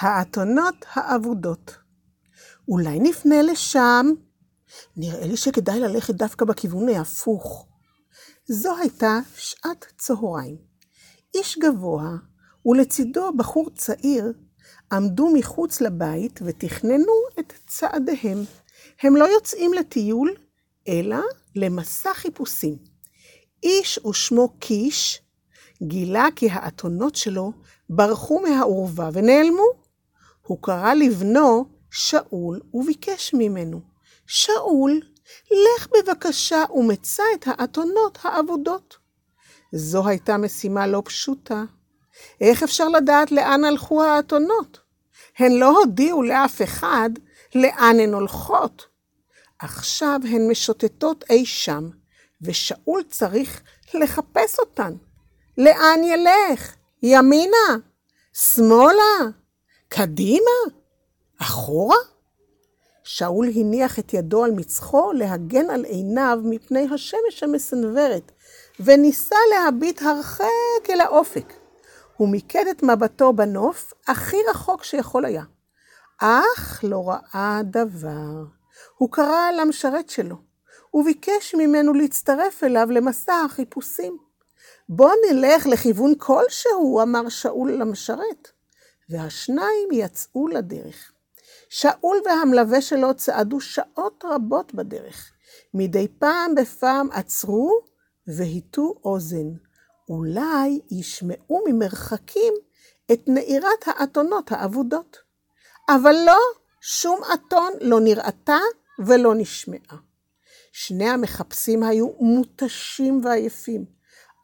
האתונות האבודות. אולי נפנה לשם? נראה לי שכדאי ללכת דווקא בכיוון ההפוך. זו הייתה שעת צהריים. איש גבוה ולצידו בחור צעיר עמדו מחוץ לבית ותכננו את צעדיהם. הם לא יוצאים לטיול, אלא למסע חיפושים. איש ושמו קיש גילה כי האתונות שלו ברחו מהאורווה ונעלמו. הוא קרא לבנו שאול וביקש ממנו, שאול, לך בבקשה ומצא את האתונות האבודות. זו הייתה משימה לא פשוטה. איך אפשר לדעת לאן הלכו האתונות? הן לא הודיעו לאף אחד לאן הן הולכות. עכשיו הן משוטטות אי שם, ושאול צריך לחפש אותן. לאן ילך? ימינה? שמאלה? קדימה? אחורה? שאול הניח את ידו על מצחו להגן על עיניו מפני השמש המסנוורת, וניסה להביט הרחק אל האופק. הוא מיקד את מבטו בנוף הכי רחוק שיכול היה. אך לא ראה דבר. הוא קרא למשרת שלו, וביקש ממנו להצטרף אליו למסע החיפושים. בוא נלך לכיוון כלשהו, אמר שאול למשרת. והשניים יצאו לדרך. שאול והמלווה שלו צעדו שעות רבות בדרך. מדי פעם בפעם עצרו והיטו אוזן. אולי ישמעו ממרחקים את נעירת האתונות האבודות. אבל לא, שום אתון לא נראתה ולא נשמעה. שני המחפשים היו מותשים ועייפים,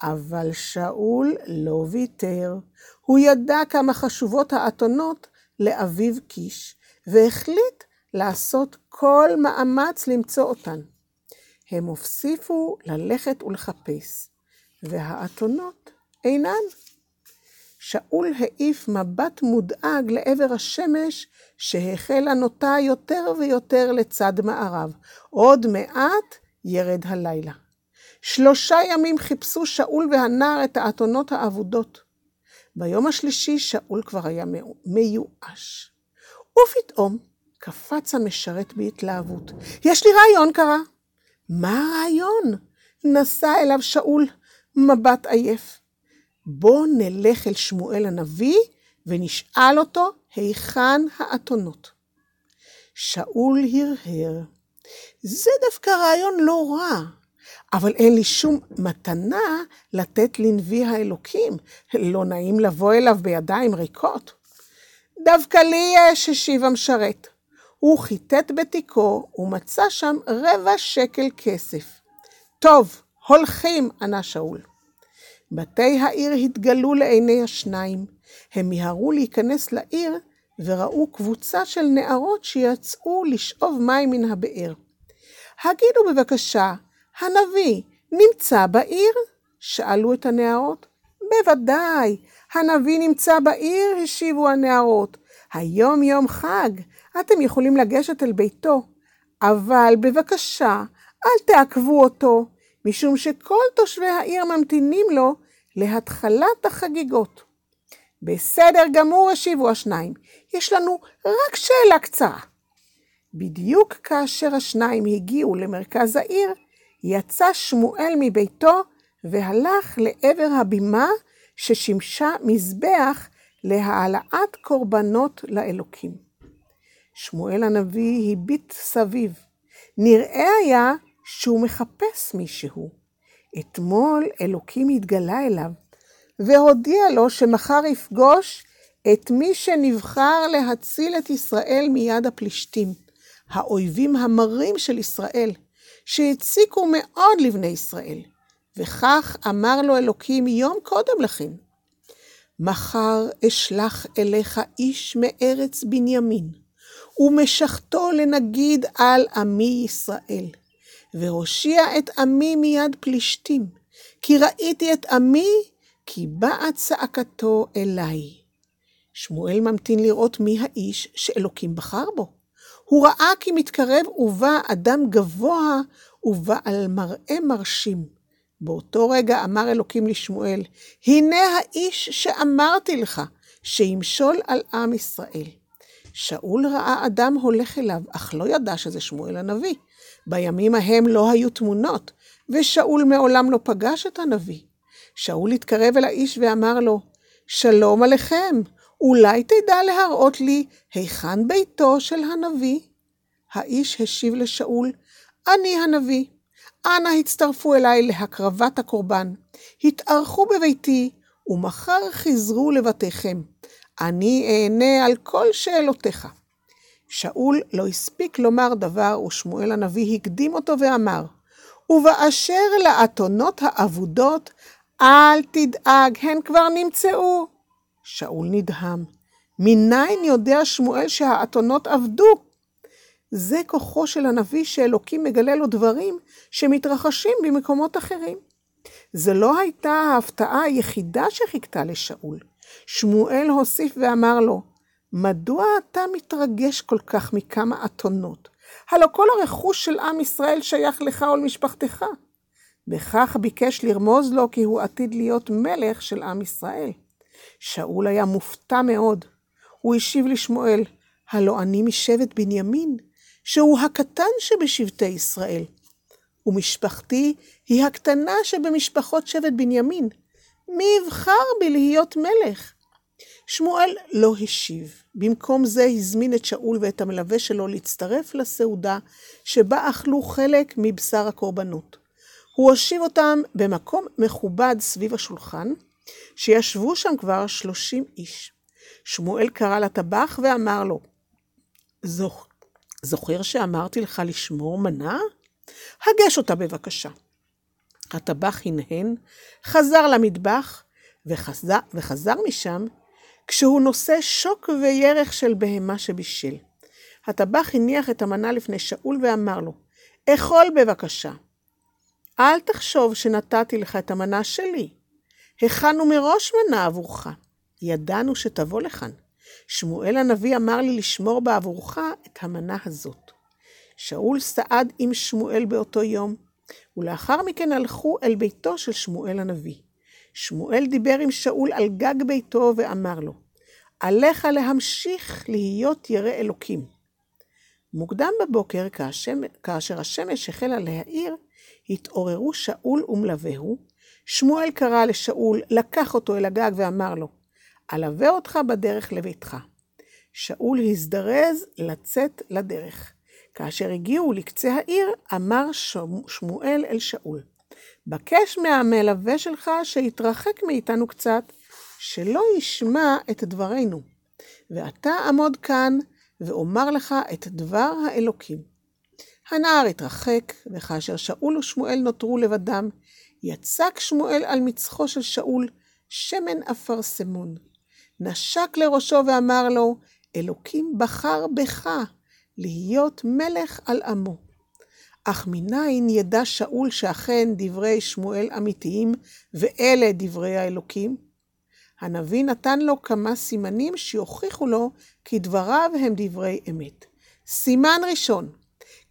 אבל שאול לא ויתר. הוא ידע כמה חשובות האתונות לאביו קיש, והחליט לעשות כל מאמץ למצוא אותן. הם הוסיפו ללכת ולחפש, והאתונות אינן. שאול העיף מבט מודאג לעבר השמש שהחלה נוטה יותר ויותר לצד מערב. עוד מעט ירד הלילה. שלושה ימים חיפשו שאול והנער את האתונות האבודות. ביום השלישי שאול כבר היה מיואש. ופתאום קפץ המשרת בהתלהבות. יש לי רעיון, קרה. מה הרעיון? נשא אליו שאול מבט עייף. בוא נלך אל שמואל הנביא ונשאל אותו היכן האתונות. שאול הרהר. זה דווקא רעיון לא רע, אבל אין לי שום מתנה לתת לנביא האלוקים. לא נעים לבוא אליו בידיים ריקות. דווקא לי יש, השיב המשרת. הוא חיטט בתיקו ומצא שם רבע שקל כסף. טוב, הולכים, ענה שאול. בתי העיר התגלו לעיני השניים. הם מיהרו להיכנס לעיר וראו קבוצה של נערות שיצאו לשאוב מים מן הבאר. הגידו בבקשה, הנביא נמצא בעיר? שאלו את הנערות. בוודאי, הנביא נמצא בעיר, השיבו הנערות. היום יום חג, אתם יכולים לגשת אל ביתו, אבל בבקשה, אל תעכבו אותו, משום שכל תושבי העיר ממתינים לו להתחלת החגיגות. בסדר גמור, השיבו השניים, יש לנו רק שאלה קצרה. בדיוק כאשר השניים הגיעו למרכז העיר, יצא שמואל מביתו והלך לעבר הבימה ששימשה מזבח להעלאת קורבנות לאלוקים. שמואל הנביא הביט סביב. נראה היה שהוא מחפש מישהו. אתמול אלוקים התגלה אליו והודיע לו שמחר יפגוש את מי שנבחר להציל את ישראל מיד הפלישתים, האויבים המרים של ישראל, שהציקו מאוד לבני ישראל. וכך אמר לו אלוקים יום קודם לכן, מחר אשלח אליך איש מארץ בנימין, ומשחתו לנגיד על עמי ישראל, והושיע את עמי מיד פלישתים, כי ראיתי את עמי, כי באה צעקתו אליי. שמואל ממתין לראות מי האיש שאלוקים בחר בו. הוא ראה כי מתקרב ובא אדם גבוה ובעל מראה מרשים. באותו רגע אמר אלוקים לשמואל, הנה האיש שאמרתי לך, שימשול על עם ישראל. שאול ראה אדם הולך אליו, אך לא ידע שזה שמואל הנביא. בימים ההם לא היו תמונות, ושאול מעולם לא פגש את הנביא. שאול התקרב אל האיש ואמר לו, שלום עליכם, אולי תדע להראות לי היכן ביתו של הנביא? האיש השיב לשאול, אני הנביא. אנא הצטרפו אליי להקרבת הקורבן. התארחו בביתי, ומחר חזרו לבתיכם. אני אענה על כל שאלותיך. שאול לא הספיק לומר דבר, ושמואל הנביא הקדים אותו ואמר, ובאשר לאתונות האבודות, אל תדאג, הן כבר נמצאו. שאול נדהם. מניין יודע שמואל שהאתונות אבדו? זה כוחו של הנביא שאלוקים מגלה לו דברים שמתרחשים במקומות אחרים. זו לא הייתה ההפתעה היחידה שחיכתה לשאול. שמואל הוסיף ואמר לו, מדוע אתה מתרגש כל כך מכמה אתונות? הלא כל הרכוש של עם ישראל שייך לך ולמשפחתך. בכך ביקש לרמוז לו כי הוא עתיד להיות מלך של עם ישראל. שאול היה מופתע מאוד. הוא השיב לשמואל, הלא אני משבט בנימין, שהוא הקטן שבשבטי ישראל, ומשפחתי היא הקטנה שבמשפחות שבט בנימין. מי יבחר בי להיות מלך? שמואל לא השיב. במקום זה הזמין את שאול ואת המלווה שלו להצטרף לסעודה שבה אכלו חלק מבשר הקורבנות. הוא הושיב אותם במקום מכובד סביב השולחן, שישבו שם כבר שלושים איש. שמואל קרא לטבח ואמר לו, זוכר שאמרתי לך לשמור מנה? הגש אותה בבקשה. הטבח הנהן, חזר למטבח, וחזר, וחזר משם כשהוא נושא שוק וירך של בהמה שבישל. הטבח הניח את המנה לפני שאול ואמר לו, אכול בבקשה. אל תחשוב שנתתי לך את המנה שלי. הכנו מראש מנה עבורך. ידענו שתבוא לכאן. שמואל הנביא אמר לי לשמור בעבורך את המנה הזאת. שאול סעד עם שמואל באותו יום, ולאחר מכן הלכו אל ביתו של שמואל הנביא. שמואל דיבר עם שאול על גג ביתו ואמר לו, עליך להמשיך להיות ירא אלוקים. מוקדם בבוקר, כאשר השמש החלה להאיר, התעוררו שאול ומלווהו. שמואל קרא לשאול, לקח אותו אל הגג ואמר לו, אלווה אותך בדרך לביתך. שאול הזדרז לצאת לדרך. כאשר הגיעו לקצה העיר, אמר שמואל אל שאול, בקש מהמלווה שלך שיתרחק מאיתנו קצת, שלא ישמע את דברינו. ואתה עמוד כאן, ואומר לך את דבר האלוקים. הנער התרחק, וכאשר שאול ושמואל נותרו לבדם, יצק שמואל על מצחו של שאול שמן אפרסמון. נשק לראשו ואמר לו, אלוקים בחר בך להיות מלך על עמו. אך מניין ידע שאול שאכן דברי שמואל אמיתיים, ואלה דברי האלוקים? הנביא נתן לו כמה סימנים שיוכיחו לו כי דבריו הם דברי אמת. סימן ראשון,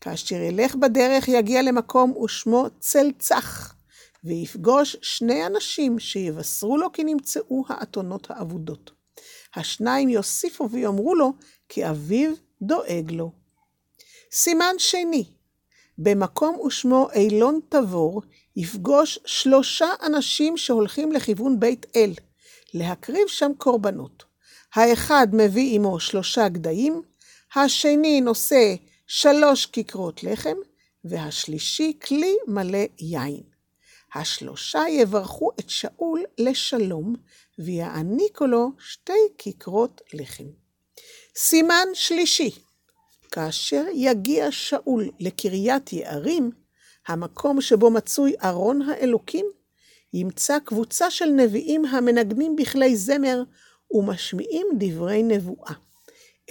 כאשר ילך בדרך יגיע למקום ושמו צל צח, ויפגוש שני אנשים שיבשרו לו כי נמצאו האתונות האבודות. השניים יוסיפו ויאמרו לו כי אביו דואג לו. סימן שני, במקום ושמו אילון תבור, יפגוש שלושה אנשים שהולכים לכיוון בית אל, להקריב שם קורבנות. האחד מביא עמו שלושה גדיים, השני נושא שלוש כיכרות לחם, והשלישי כלי מלא יין. השלושה יברכו את שאול לשלום, ויעניקו לו שתי כיכרות לחם. סימן שלישי, כאשר יגיע שאול לקריית יערים, המקום שבו מצוי ארון האלוקים, ימצא קבוצה של נביאים המנגנים בכלי זמר ומשמיעים דברי נבואה.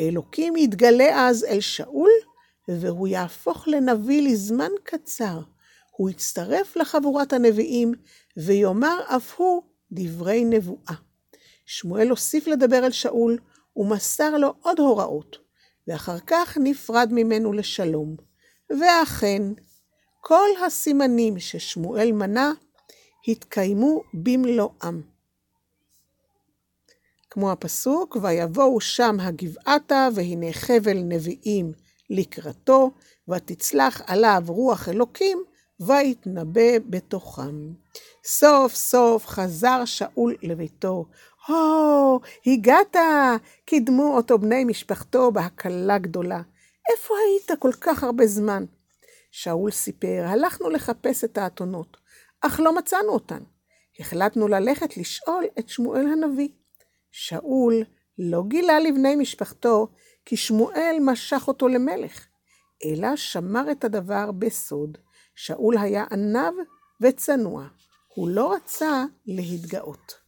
אלוקים יתגלה אז אל שאול, והוא יהפוך לנביא לזמן קצר. הוא יצטרף לחבורת הנביאים, ויאמר אף הוא דברי נבואה. שמואל הוסיף לדבר אל שאול, ומסר לו עוד הוראות, ואחר כך נפרד ממנו לשלום. ואכן, כל הסימנים ששמואל מנה התקיימו במלואם. כמו הפסוק, ויבואו שם הגבעתה, והנה חבל נביאים לקראתו, ותצלח עליו רוח אלוקים, ויתנבא בתוכם. סוף סוף חזר שאול לביתו. הו, הגעת! קידמו אותו בני משפחתו בהקלה גדולה. איפה היית כל כך הרבה זמן? שאול סיפר, הלכנו לחפש את האתונות, אך לא מצאנו אותן. החלטנו ללכת לשאול את שמואל הנביא. שאול לא גילה לבני משפחתו כי שמואל משך אותו למלך, אלא שמר את הדבר בסוד. שאול היה עניו וצנוע, הוא לא רצה להתגאות.